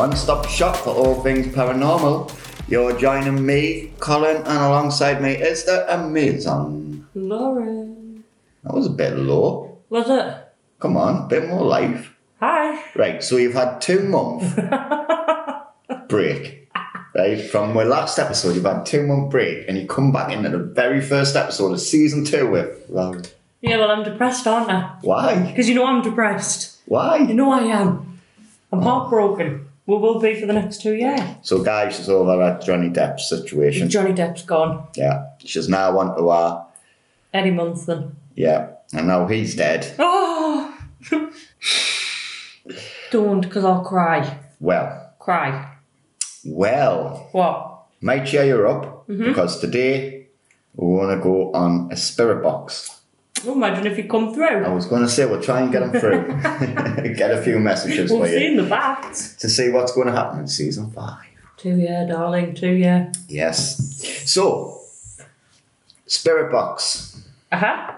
one stop shop for all things paranormal. You're joining me, Colin, and alongside me is the amazing. Lauren. That was a bit low. Was it? Come on, a bit more life. Hi. Right, so you've had two month break. Right, from my last episode, you've had two month break, and you come back into the very first episode of season two with Lauren. Yeah, well, I'm depressed, aren't I? Why? Because you know I'm depressed. Why? You know I am. I'm oh. heartbroken. We will be for the next two years. So, guys, she's over at Johnny Depp's situation. Johnny Depp's gone. Yeah, she's now on to our Eddie Munson. yeah, and now he's dead. Oh! Don't, because I'll cry. Well, Cry. well, What? might cheer you up mm-hmm. because today we want to go on a spirit box. Oh, imagine if you come through. I was going to say we'll try and get them through, get a few messages we'll for see you the bats. to see what's going to happen in season five. Two year, darling. Two year. Yes. So, spirit box. Uh huh.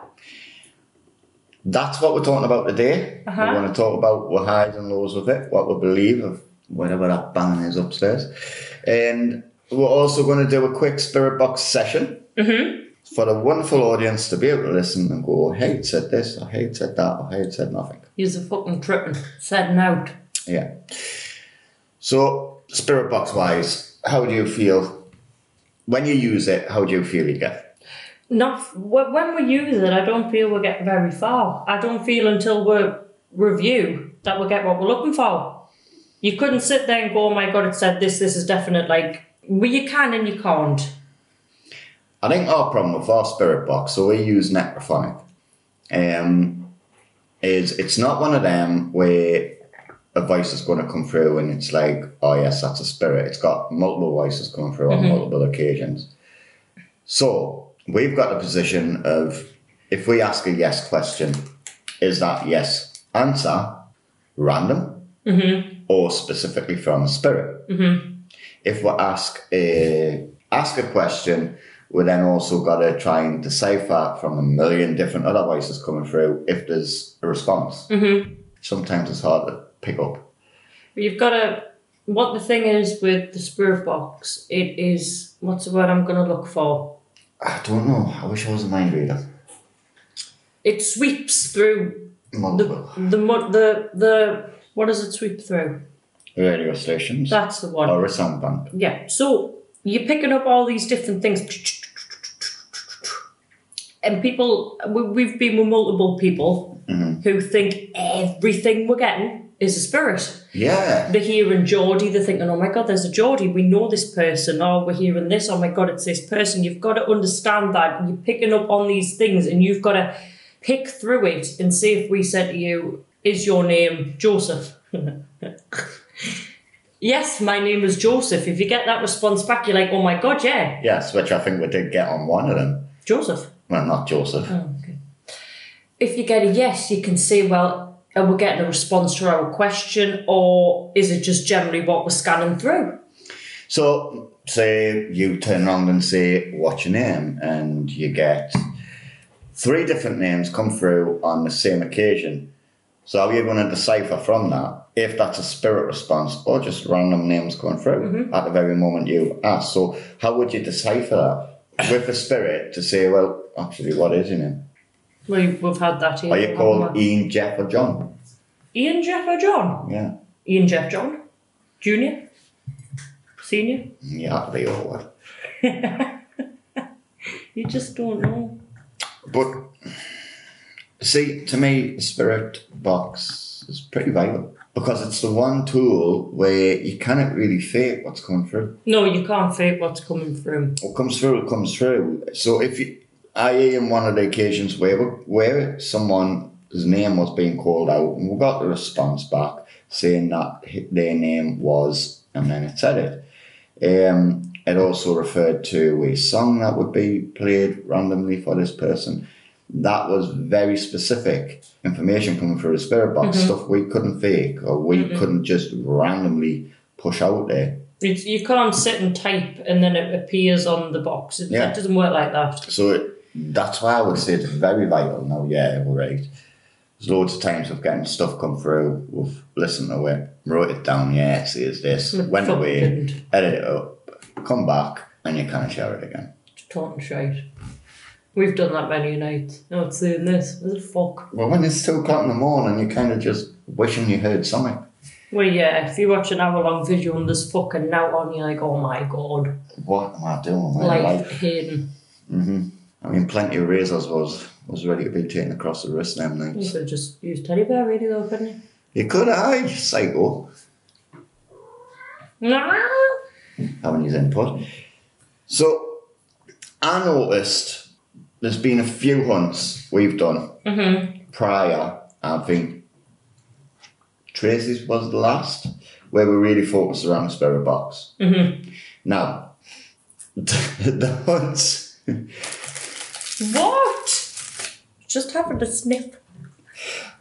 That's what we're talking about today. Uh-huh. We want to talk about our highs and lows of it, what we believe of whatever that bang is upstairs. And we're also going to do a quick spirit box session Mm-hmm. For the wonderful audience to be able to listen and go, oh, hey, it said this, or hey, it said that, or hey, it said nothing. He's a fucking tripping. Setting out. Yeah. So, spirit box wise, how do you feel? When you use it, how do you feel you get? Not wh- when we use it. I don't feel we get very far. I don't feel until we review that we get what we're looking for. You couldn't sit there and go, "Oh my god, it said this. This is definite." Like, well, you can and you can't. I think our problem with our spirit box, so we use Necrophonic, um, is it's not one of them where a voice is going to come through and it's like, oh yes, that's a spirit. It's got multiple voices coming through on mm-hmm. multiple occasions. So we've got the position of if we ask a yes question, is that yes answer random mm-hmm. or specifically from a spirit? Mm-hmm. If we ask a ask a question, we then also got to try and decipher from a million different other voices coming through if there's a response. Mm-hmm. Sometimes it's hard to pick up. But you've got to. What the thing is with the spirit box, it is what's the word I'm going to look for. I don't know. I wish I was a mind reader. It sweeps through the Multiple the the the. What does it sweep through? radio stations That's the one. or a sound bank. Yeah. So you're picking up all these different things. And people, we- we've been with multiple people mm-hmm. who think everything we're getting is a spirit. Yeah. They're hearing Geordie, they're thinking, oh my God, there's a Geordie, we know this person. Oh, we're hearing this, oh my God, it's this person. You've got to understand that. You're picking up on these things and you've got to pick through it and see if we said to you, is your name Joseph? yes, my name is Joseph. If you get that response back, you're like, oh my God, yeah, Yes, which I think we did get on one of them. Joseph. Well, not Joseph. Oh, okay. If you get a yes, you can say, well, uh, are we getting a response to our question or is it just generally what we're scanning through? So, say you turn around and say, What's your name? And you get three different names come through on the same occasion. So, how are you going to decipher from that if that's a spirit response or just random names coming through mm-hmm. at the very moment you ask? So, how would you decipher that with the spirit to say, Well, actually, what is your name? We, we've had that here. Are you called? Ian, Jeff, or John? Ian, Jeff, or John? Yeah. Ian, Jeff, John? Junior? Senior? Yeah, to be over. You just don't know. But see, to me, the spirit box is pretty vital because it's the one tool where you cannot really fake what's coming through. No, you can't fake what's coming through. What comes through, it comes through. So if you, I in one of the occasions where where someone's name was being called out, and we got the response back saying that their name was, and then it said it. Um, it also referred to a song that would be played randomly for this person. That was very specific information coming through the spirit box, mm-hmm. stuff we couldn't fake or we mm-hmm. couldn't just randomly push out there. It's, you can't sit and type and then it appears on the box. It, Yeah. it doesn't work like that. So it, that's why I would say it's very vital. Now, yeah, we're right. there's loads of times of getting stuff come through. We've listened to it, wrote it down. Yeah, see, it's this. But Went away, edit it up, come back, and you kind of share it again. Talking shite. We've done that many nights. No, it's doing this. What the fuck? Well, when it's two o'clock in the morning, you're kind of just wishing you heard something. Well, yeah, if you watch an hour long video and there's fucking now on, you're like, oh my god. What am I doing? my Like, life? Hayden. hmm I mean, plenty of razors was was ready to be taken across the wrist them You nights. could just use teddy bear really though, couldn't you? You could, aye, psycho, Nah. having his input. So, I noticed there's been a few hunts we've done Mm-hmm. prior. I think Tracy's was the last where we really focused around the spirit box. Mm-hmm. Now, the hunts. What? Just having a sniff.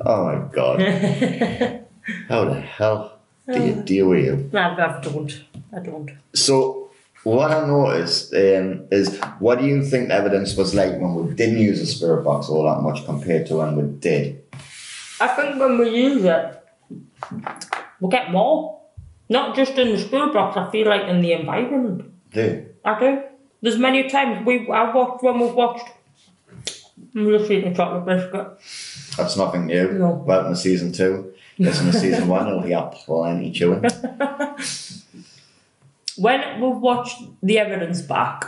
Oh my god. How the hell do you deal with you? I don't. I don't. So, what I noticed um, is what do you think the evidence was like when we didn't use the spirit box all that much compared to when we did? I think when we use it, we get more. Not just in the spirit box, I feel like in the environment. Do I do. There's many times we I've watched when we've watched I'm just eating a chocolate biscuit. that's nothing new. No. Welcome to season two. Listen to season one, be up for chewing. When we've watched the evidence back,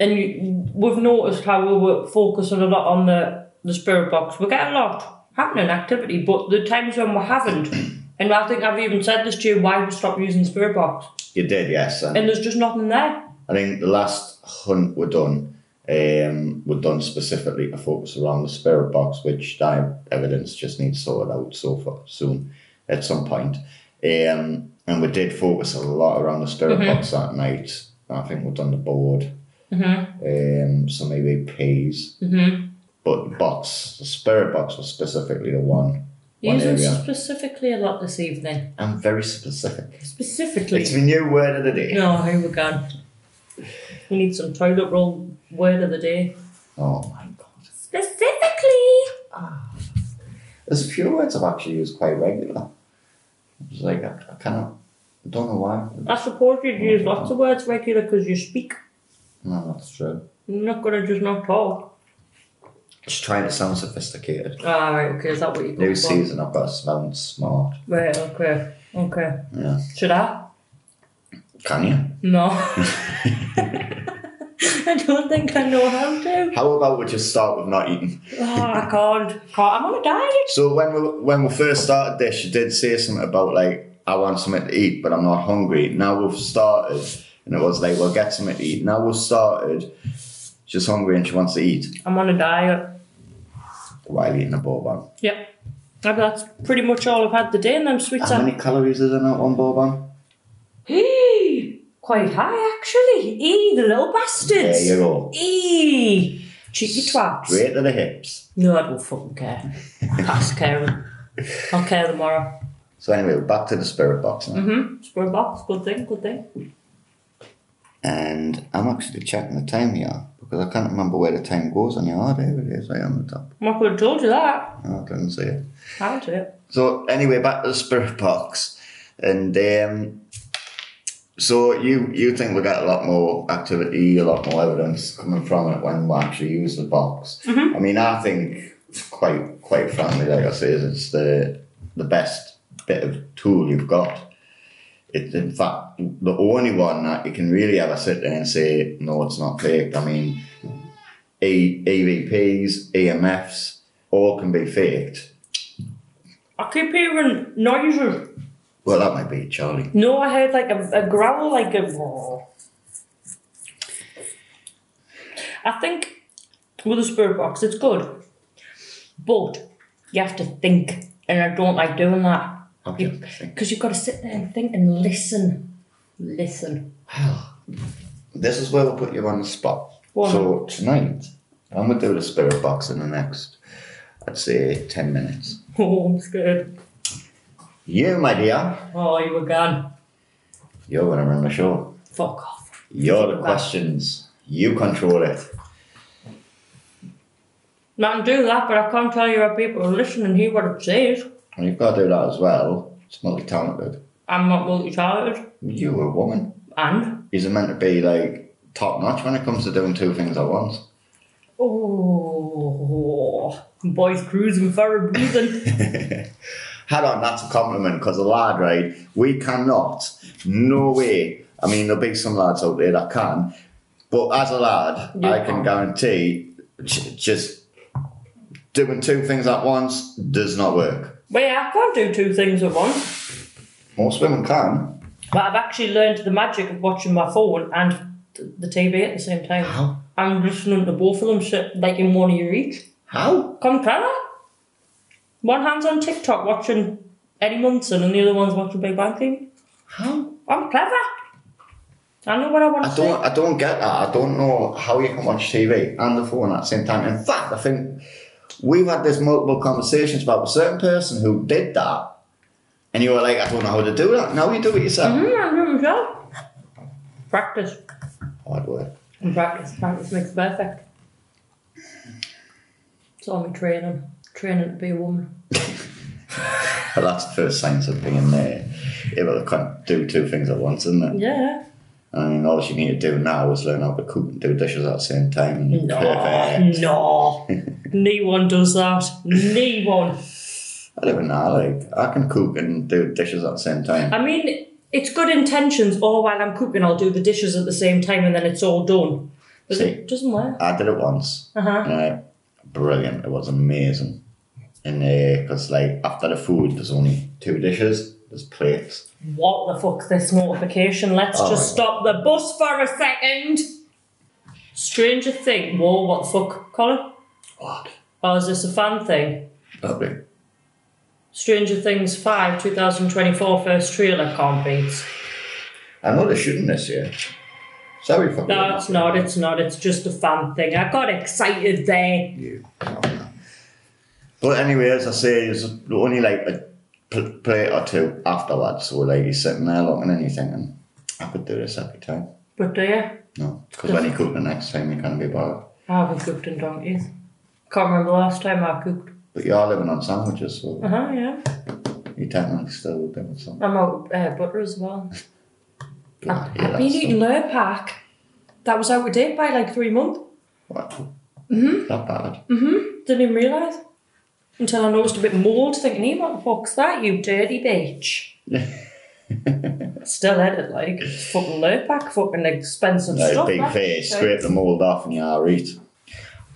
and you, we've noticed how we were focusing a lot on the, the spirit box, we get a lot happening activity, but the times when we haven't, and I think I've even said this to you, why we stopped using the spirit box, You did, yes. And and there's just nothing there. I think the last hunt we're done, um, we're done specifically to focus around the spirit box, which that evidence just needs sorted out so far soon at some point. Um, and we did focus a lot around the spirit box that night. I think we've done the board, um, some maybe peas, Mm-hmm. but the box, the spirit box was specifically the one. Using area. specifically a lot this evening. I'm very specific. Specifically. It's the new word of the day. No, here we go. We need some toilet roll word of the day. Oh my god. Specifically. There's a few words I've actually used quite regular. It's like, I, I kind of don't know why. I suppose you'd use lots of words regular because you speak. No, that's true. You're not gonna just not talk. Just trying to sound sophisticated. Ah, right, okay, is that what you New for? season, I've got to sound smart. Right, okay, okay. Yeah. Should I? Can you? No. I don't think I know how to. How about we just start with not eating? Oh, I can't. can't. I'm on a diet. So when we when we first started this, you did say something about like I want something to eat, but I'm not hungry. Now we've started, and it was like we'll get something to eat. Now we've started. She's hungry and she wants to eat I'm on a diet. while eating a boban. Yep. And that's pretty much all I've had today, and them sweets How many calories is in that one boban? Quite high, actually. Eee, the little bastards. There you go. Eee, cheeky twats. Straight to the hips. No, I don't fucking care. Pass caring. I'll care tomorrow. So anyway, back to the spirit box now. Mm-hmm. Square box, good thing, good thing. And I'm actually checking the time here because I can't remember where the time goes on your oh, there it is right on the top. I could have told you that. Oh, I didn't see it. Can't it? So anyway, back to the spirit box. And um, so you you think we get a lot more activity, a lot more evidence coming from it when we actually use the box. Mm-hmm. I mean, I think quite quite frankly, like I say, it's the the best bit of tool you've got. It's in fact the only one that you can really ever sit there and say no, it's not faked. I mean, e- EVPs, EMFs, all can be faked. I keep hearing noises. Well, that might be Charlie. No, I heard like a, a growl, like a. roar. I think with the spirit box, it's good, but you have to think, and I don't like doing that Okay. because you've got to sit there and think and listen, listen. Well, this is where we'll put you on the spot. On. so tonight, I'm gonna do the spirit box in the next, I'd say, ten minutes. Oh, I'm scared. You, my dear, Oh, you were gone. you're gonna run the show. Fuck off. You're the questions. You control it. Can do that, but I can't tell you how people listen and hear what it says. And you've got to do that as well. It's multi-talented. I'm not multi-talented. You're a woman. And? You're meant to be like top notch when it comes to doing two things at once. Oh, boys cruising for a breathing. Head on, that's a compliment because a lad, right? We cannot, no way. I mean, there'll be some lads out there that can, but as a lad, You I can can't. guarantee just doing two things at once does not work. Wait, I can't do two things at once. Most women can. But I've actually learned the magic of watching my phone and the TV at the same time. How? I'm listening to both of them, shit, like in one ear each. How? Come clever. One hand's on TikTok watching Eddie Munson and the other one's watching Big Bang Theory. How? I'm clever. I know what I want to I say. don't. I don't get that. I don't know how you can watch TV and the phone at the same time. In fact, I think we've had this multiple conversations about a certain person who did that, and you were like, "I don't know how to do that." Now you do it yourself. Mm, I do it myself. Practice. Hard work. And practice. Practice makes perfect. It's all me training. Training to be a woman. But that's the first signs of being uh, able to kind of do two things at once, isn't it? Yeah. I mean, all you need to do now is learn how to cook and do dishes at the same time. No. perfect. No. no one does that. No one. I in that. Like, I can cook and do dishes at the same time. I mean, it's good intentions. Or while I'm cooking, I'll do the dishes at the same time and then it's all done. But See. it doesn't work. I did it once. Uh huh. Uh, brilliant. It was amazing. And because like after the food, there's only two dishes. There's plates. What the fuck's this notification? Let's Oh just stop the bus for a second. Stranger thing. Whoa, what the fuck, Colin? What? Oh, is this a fan thing? Lovely. Stranger Things 5 2024 first trailer can't beat. I know they're shooting this year. Sorry for No, it's not, it's not, it's just a fan thing. I got excited there. you. But anyway, as I say, there's only like a plate or two afterwards. So like you're sitting there looking and you're thinking, I could do this every time. But do you? No, because when you cook the next time, you can't be bothered. I haven't cooked in donkeys. Can't remember the last time I cooked. But you are living on sandwiches, so Uh huh, yeah. you technically still doing something. I'm out uh, butter as well. Good I've, to hear that been eating Lurpak. That was out of date by like three months. What? Mm-hmm. Not bad. Mhm. Didn't even realise. Until I noticed a bit of mould, thinking, hey, what the fuck's that, you dirty bitch? Still at it, like, it's fucking Lurpak, fucking expensive No, stuff. big face, scrape the mould off and you are right.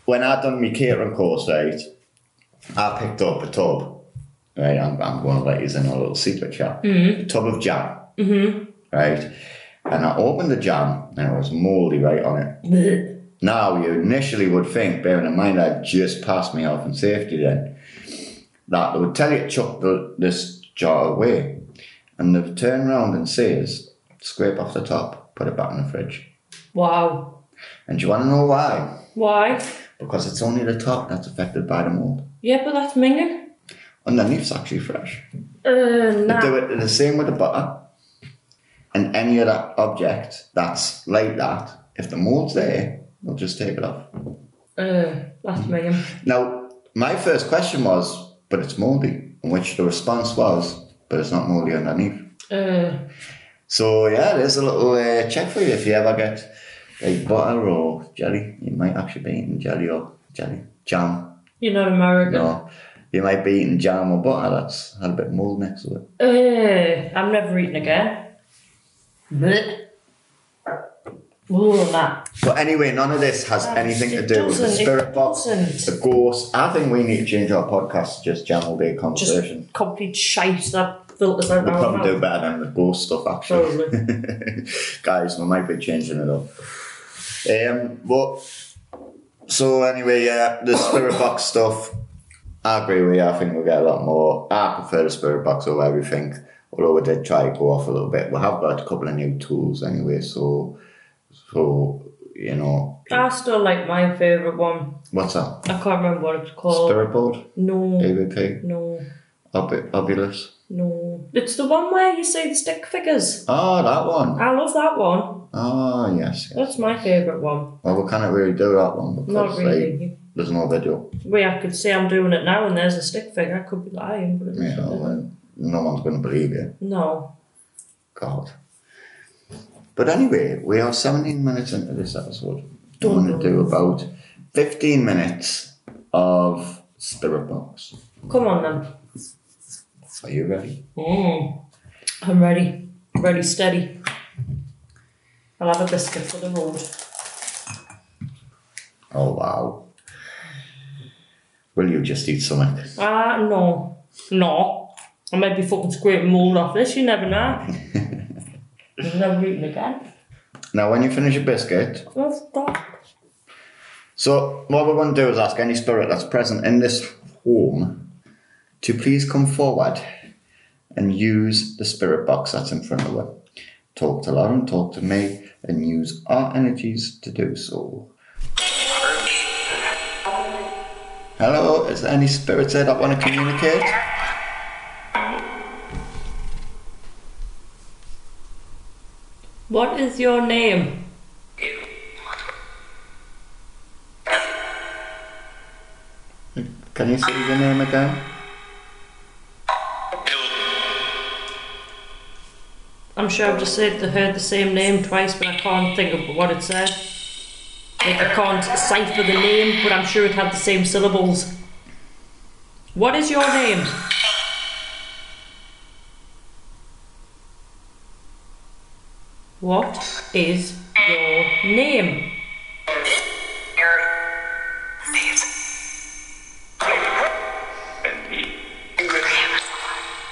When I done my catering course, right, I picked up a tub. Right, I'm, I'm going to let you in a little secret chat. A tub of jam. Mm-hmm. Right, and I opened the jam and it was mouldy right on it. Now, you initially would think, bearing in mind I just passed my health and safety then, that they would tell you to chuck the, this jar away. And they've turned around and says, scrape off the top, put it back in the fridge. Wow. And do you want to know why? Why? Because it's only the top that's affected by the mold. Yeah, but that's minging. Underneath's actually fresh. Uh, They do it the same with the butter. And any other object that's like that, if the mold's there, they'll just take it off. Uh, that's minging. Now, my first question was, but it's mouldy, in which the response was, but it's not mouldy underneath. Uh, So yeah, there's a little uh, check for you if you ever get like butter or jelly. You might actually be eating jelly or jelly jam. you're not American. No, you might be eating jam or butter that's had a bit of mold next to it. Uh, I'm never eating again. Blech. Ooh. But anyway, none of this has anything to do with the spirit box, doesn't. the ghost. I think we need to change our podcast to just general all conversation. Just complete shite that filters out We'll our probably do better than the ghost stuff actually. Guys, we might be changing it up. Um, but so anyway, yeah, the spirit box stuff. I agree with you. I think we'll get a lot more. I prefer the spirit box over everything. Although we did try to go off a little bit, we have got a couple of new tools anyway. So, so you know, I still like my favourite one. what's that? I can't remember what it's called. Spirit board, No, AVP, no, Obu- Ovilus. no. It's the one where you see the stick figures. Oh, that one. I love that one. Oh, yes. yes. That's my favourite one. Well, we can't really do that one because Not really. There's no video. Wait, I could say I'm doing it now and there's a stick figure. I could be lying, but it's Yeah, well, no one's going to believe you. no. God. But anyway, we are 17 minutes into this episode. Dun, want to do about 15 minutes of Spirit Box. Come on then. Are you ready? Mm. I'm ready. Ready, steady. I'll have a biscuit for the road. Oh, wow. Will you just eat something? Ah, no. No. I might be fucking scraping mold off this, you never know. Never eaten again. Now, when you finish your biscuit, Oh, stop. so what we're going to do is ask any spirit that's present in this home to please come forward and use the spirit box that's in front of her. Talk to Lauren, talk to me, and use our energies to do so. Hello, is there any spirits there that want to communicate? What is your name? Can you say your name again? I'm sure I've just said heard the same name twice, but I can't think of what it said. Like I can't cipher the name, but I'm sure it had the same syllables. What is your name? What is your name?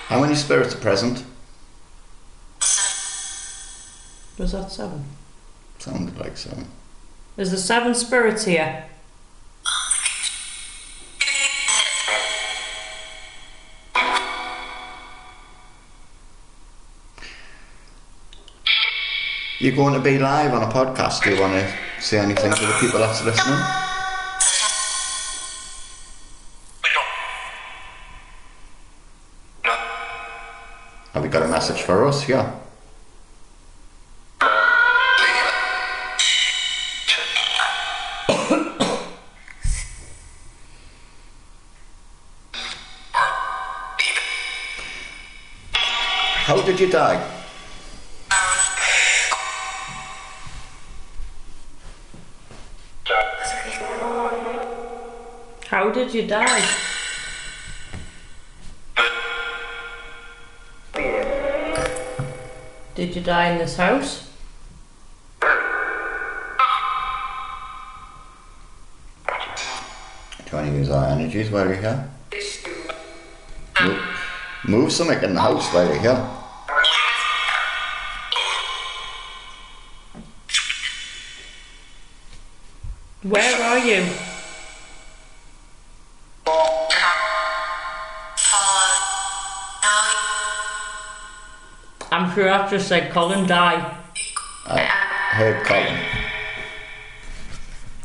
How many spirits are present? Was that seven? Sounded like seven. Is the seven spirits here? You're going to be live on a podcast. Do you want to say anything to the people that's listening? Have you got a message for us? Yeah. How did you die? Did you die? Did you die in this house? Do you want to use our energies while you're here? Move, move something in the house while you're here. Where are you? I just said Colin die. I heard Colin.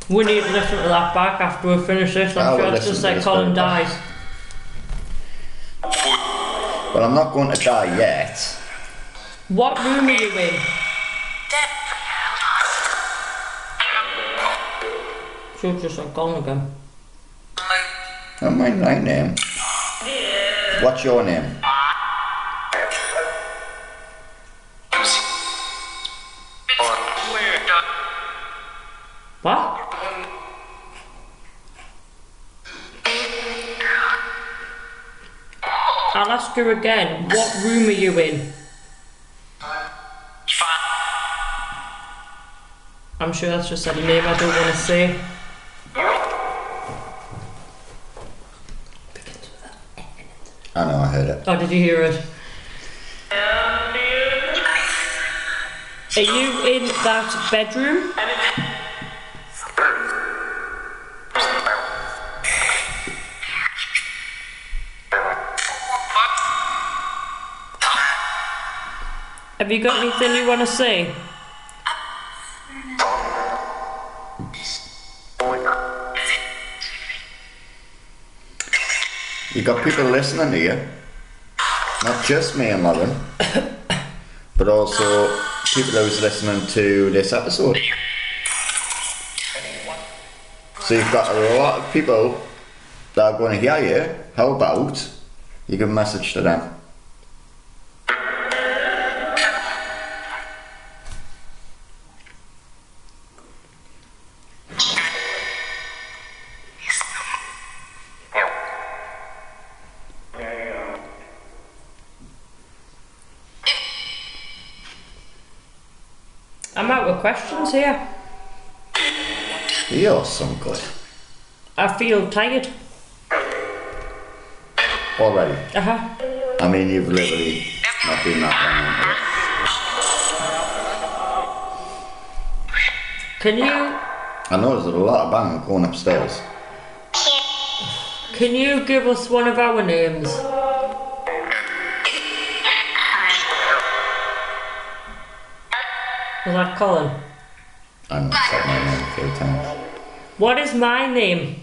We need to listen to that back after we finish this. I I'm will sure listen just to this Colin dies. Well, I'm not going to die yet. What room are you in? Should just said Colin again. Not my right name. What's your name? What? I'll ask you again. What room are you in? I'm sure that's just a name I don't want to say. I know, I heard it. Oh, did you hear it? Are you in that bedroom? Have you got anything you want to say? You got people listening to you. Not just me and Lauren, but also people who's listening to this episode. So you've got a lot of people that are going to hear you. How about you a message to them? Questions here. You're some good. I feel tired. Already. Uh huh. I mean, you've literally not been that Can you. I know there's a lot of banging going upstairs. can you give us one of our names? Was that Colin? I know I've said my name a few times. What is my name?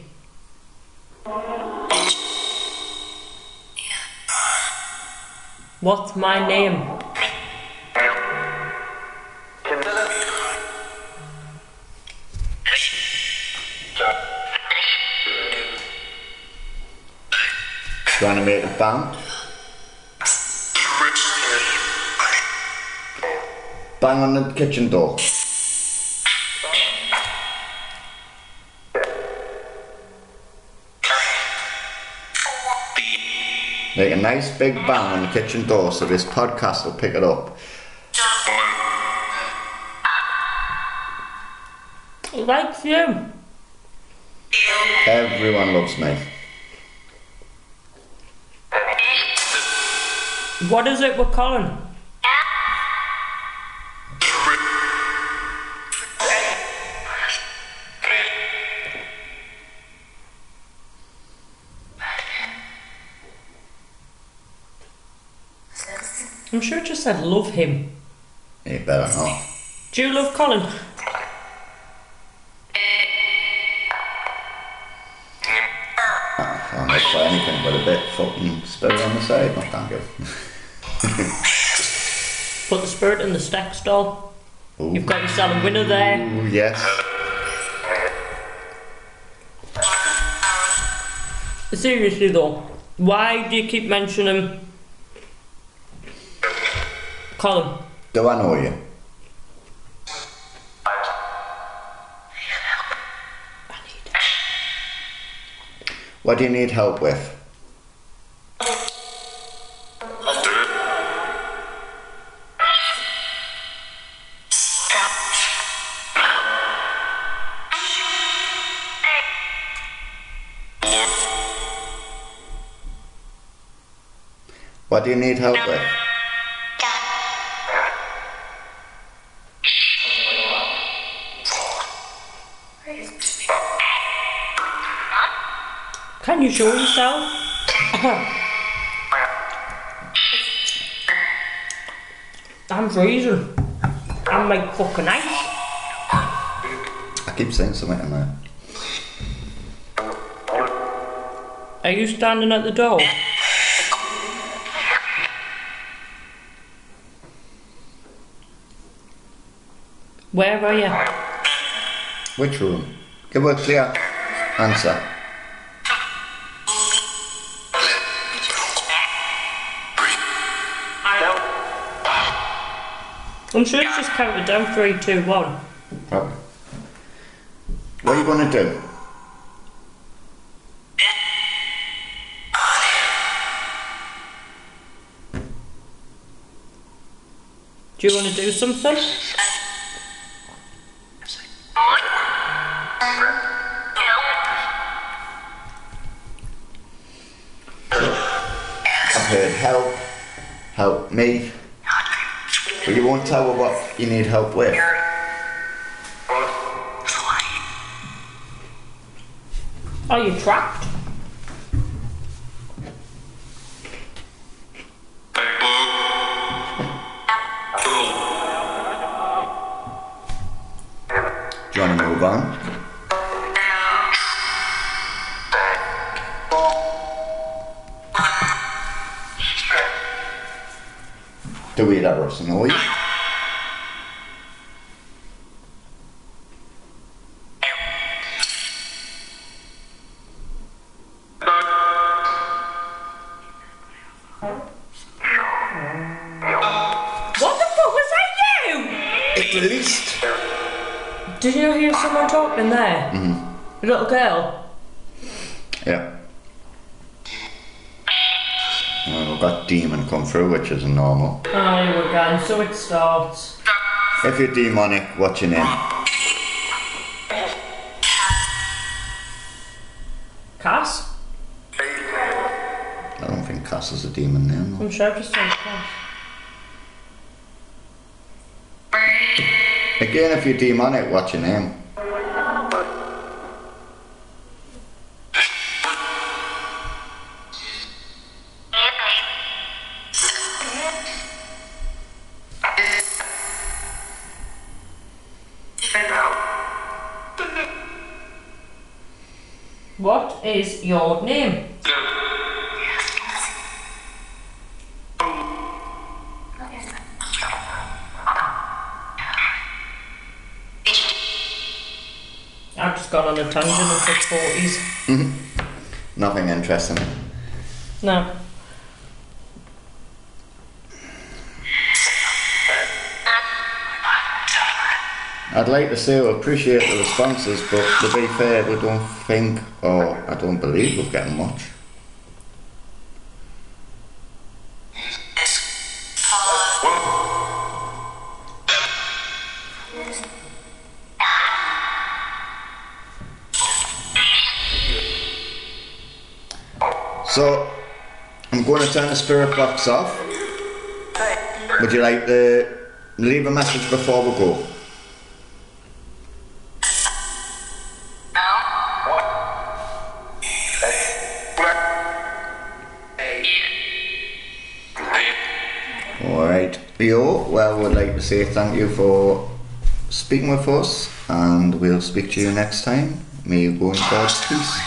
What's my name? Do you want to make it bang? Bang on the kitchen door. Make a nice big bang on the kitchen door so this podcast will pick it up. Likes you. Everyone loves me. What is it with Colin? I'm sure it just said love him. You better not. Do you love Colin? I'm not for anything but a bit fucking spirit on the side. Not thank. Put the spirit in the stack stall. Ooh. You've got yourself a winner there. Ooh, yes. Seriously though, why do you keep mentioning Colin? Do I know you? What do you need help with? What do you need help with? Can you show yourself? I'm freezing. I'm like fucking ice. I keep saying something in there. Are you standing at the door? Where are you? Which room? Give a clear answer. I'm sure it's just counted down three, two, one. Probably. What are you going to do? Do you want to do something? I've heard help, help me. But you won't tell her what you need help with. Are you trapped? Do you want to move on? Do we ever us annoy? Talking there? Mm-hmm. A little girl. Yeah. Well, we've got demon come through, which is normal. Oh, here we go. So it starts. If you're demonic, what's your name? Cass? I don't think Cass is a demon name. no. I'm sure I just said Cass. Again, if you're demonic, what's your name? What is your name? I've just gone on a tangent and the 40s. Nothing interesting. No. I'd like to say we appreciate the responses, but to be fair, we don't think, or I don't believe we're getting much. So, I'm going to turn the spirit box off. Would you like to leave a message before we go? Say thank you for speaking with us, and we'll speak to you next time. May you go in God's peace.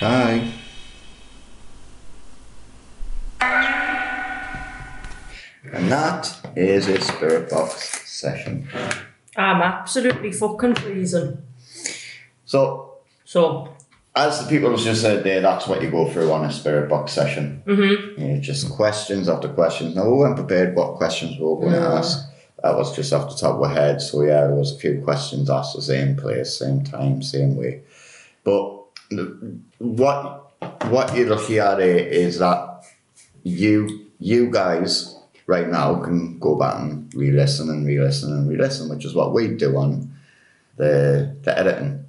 Bye. And that is a spirit box session. I'm absolutely fucking freezing. So, So, as the people have just said there, that's what you go through on a spirit box session. Mm-hmm. Yeah, just questions after questions. Now, we weren't prepared what questions we were going to ask. That was just off the top of our head. So, yeah, there was a few questions asked the same place, same time, same way. But the- what what you're looking at here is that you you guys right now can go back and re-listen and re-listen and re-listen, which is what we do on the the editing.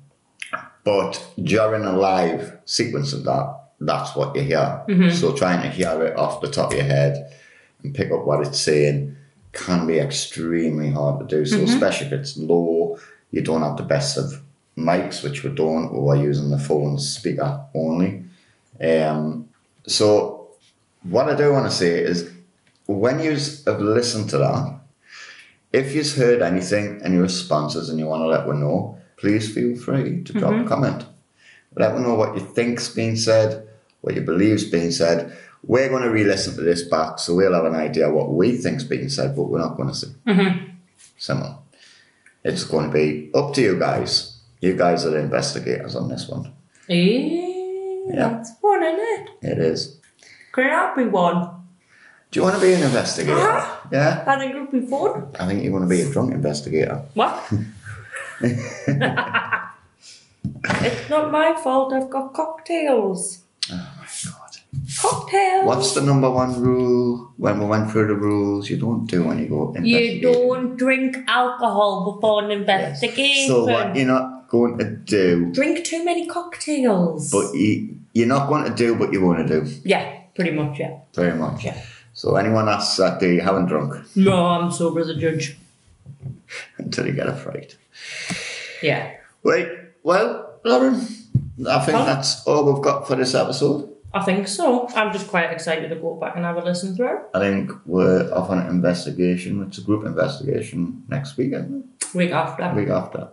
But during a live sequence of that, that's what you hear. So trying to hear it off the top of your head and pick up what it's saying can be extremely hard to do. So especially if it's low, you don't have the best of mics, which we don't, or we're using the phone speaker only. Um, so what I do want to say is when you have listened to that, if you've heard anything, any responses, and you want to let one know, please feel free to drop a mm-hmm. comment. Let me know what you think's been said, what you believe's been said. We're going to re-listen to this back, so we'll have an idea what we think's been said, but we're not going to say. Similar. It's going to be up to you guys. You guys are the investigators on this one. eh, Yeah. that's fun, isn't it? It is. Can I be one? Do you want to be an investigator? Uh-huh. Yeah. I think it would be fun. I think you want to be a drunk investigator. What? it's not my fault. I've got cocktails. Oh my god. Cocktails. What's the number one rule when we went through the rules? You don't do when you go You don't drink alcohol before an investigation. So what you're not going to do, Drink too many cocktails. but you, you're not going to do, what you want to do yeah, pretty much. Yeah. very much. Yeah. So anyone asks that you haven't drunk No, I'm sober as a judge. until you get a fright. Yeah. Right. Well, Lauren, I think Huh? that's all we've got for this episode. I think so. I'm just quite excited to go back and have a listen through. I think we're off on an investigation. It's a group investigation next week, isn't it? Week after. week after.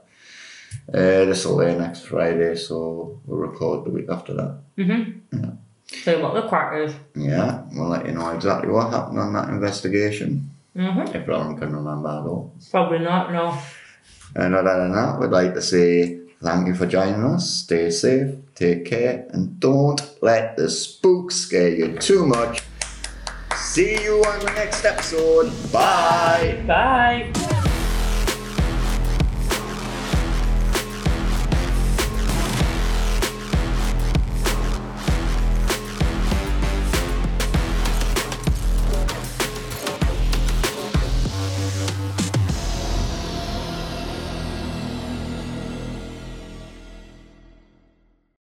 Uh, this will air next Friday, so we'll record the week after that. Mm-hmm. Yeah. So what the crack is. Yeah, we'll let you know exactly what happened on that investigation, Mm-hmm. if Lauren can remember at all. Probably not, no. And other than that, we'd like to say thank you for joining us. Stay safe, take care, and don't let the spooks scare you too much. See you on the next episode. Bye. Bye.